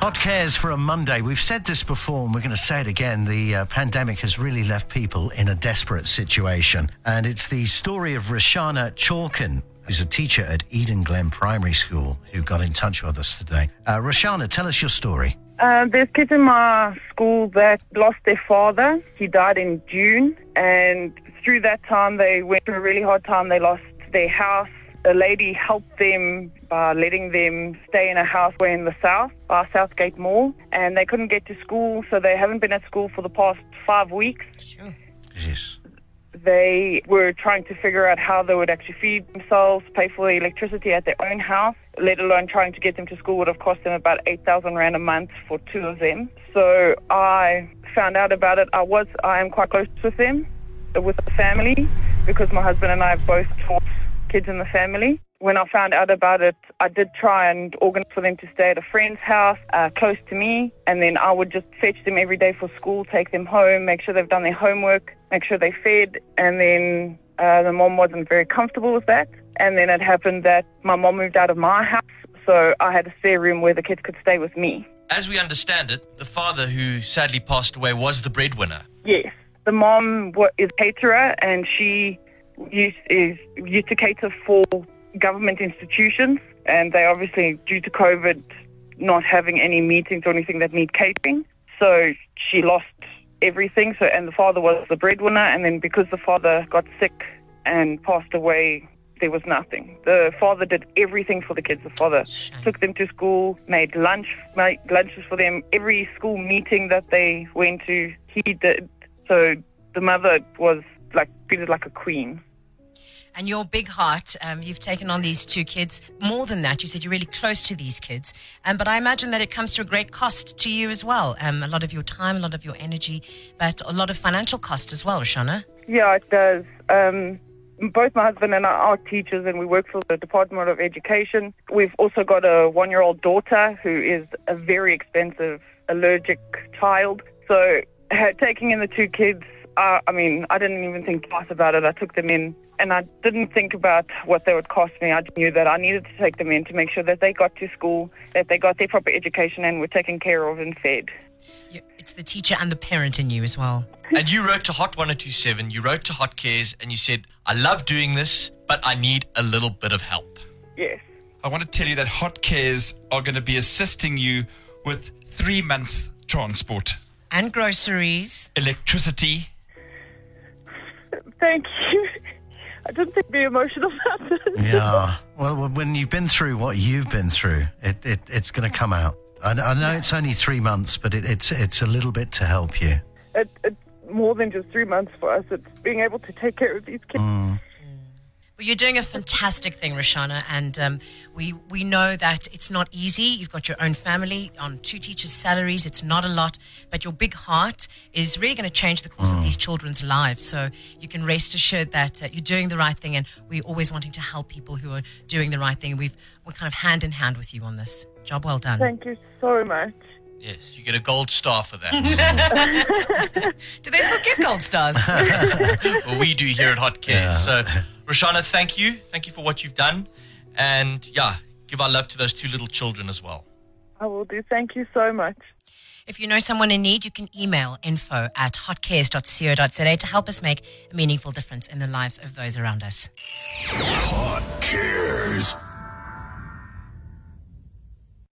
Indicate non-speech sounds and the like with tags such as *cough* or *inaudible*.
Hot cares for a Monday. We've said this before and we're going to say it again. The uh, pandemic has really left people in a desperate situation. And it's the story of Roshana Chalkin, who's a teacher at Edenglen Primary School, who got in touch with us today. Uh, Roshana, tell us your story. Uh, there's kids in my school that lost their father. He died in June, and through that time, they went through a really hard time. They lost their house. A lady helped them by letting them stay in a house way in the south, by Southgate Mall, and they couldn't get to school, so they haven't been at school for the past five weeks. Sure. Yes. They were trying to figure out how they would actually feed themselves, pay for the electricity at their own house, let alone trying to get them to school would have cost them about 8,000 Rand a month for two of them. So I found out about it. I was, I am quite close with them, with the family, because my husband and I have both taught kids in the family. When I found out about it, I did try and organize for them to stay at a friend's house uh, close to me, and then I would just fetch them every day for school, take them home, make sure they've done their homework, make sure they're fed, and then uh, the mom wasn't very comfortable with that. And then it happened that my mom moved out of my house, so I had a spare room where the kids could stay with me. As we understand it, the father who sadly passed away was the breadwinner. Yes, the mom is a caterer, and she used, is used to cater for government institutions, and they obviously, due to COVID, not having any meetings or anything that need catering. So she lost everything. So and the father was the breadwinner, and then because the father got sick and passed away, there was nothing. The father did everything for the kids. The father took them to school, made lunch, made lunches for them. Every school meeting that they went to, he did. So the mother was like treated like a queen. And your big heart, um, you've taken on these two kids. More than that, you said you're really close to these kids. Um, but I imagine that it comes to a great cost to you as well. Um, a lot of your time, a lot of your energy, but a lot of financial cost as well, Shana. Yeah, it does. Um, both my husband and I are teachers, and we work for the Department of Education. We've also got a one-year-old daughter who is a very expensive allergic child. So *laughs* taking in the two kids, uh, I mean, I didn't even think twice about it. I took them in, and I didn't think about what they would cost me. I knew that I needed to take them in to make sure that they got to school, that they got their proper education, and were taken care of and fed. You, it's the teacher and the parent in you as well. *laughs* And you wrote to Hot 1027, you wrote to Hot Cares, and you said, I love doing this, but I need a little bit of help. Yes. I want to tell you that Hot Cares are going to be assisting you with three months transport, And groceries. electricity. Thank you. *laughs* I didn't think be emotional about this. Yeah. *laughs* Well, when you've been through what you've been through, it, it, it's going to come out. I, I know it's only three months, but it, it's, it's a little bit to help you. It, it's more than just three months for us. It's being able to take care of these kids. Mm. Well, you're doing a fantastic thing, Roshana, and um, we we know that it's not easy. You've got your own family on two teachers' salaries. It's not a lot, but your big heart is really going to change the course of these children's lives. So you can rest assured that uh, you're doing the right thing, and we're always wanting to help people who are doing the right thing. We've we're kind of hand in hand with you on this. Job well done. Thank you so much. Yes, you get a gold star for that. *laughs* Do they still give gold stars? *laughs* well, we do here at Hot Cares. Yeah. So, Roshana, thank you. Thank you for what you've done. And yeah, give our love to those two little children as well. I will do. Thank you so much. If you know someone in need, you can email info at hotcares.co.za to help us make a meaningful difference in the lives of those around us. Hot Cares.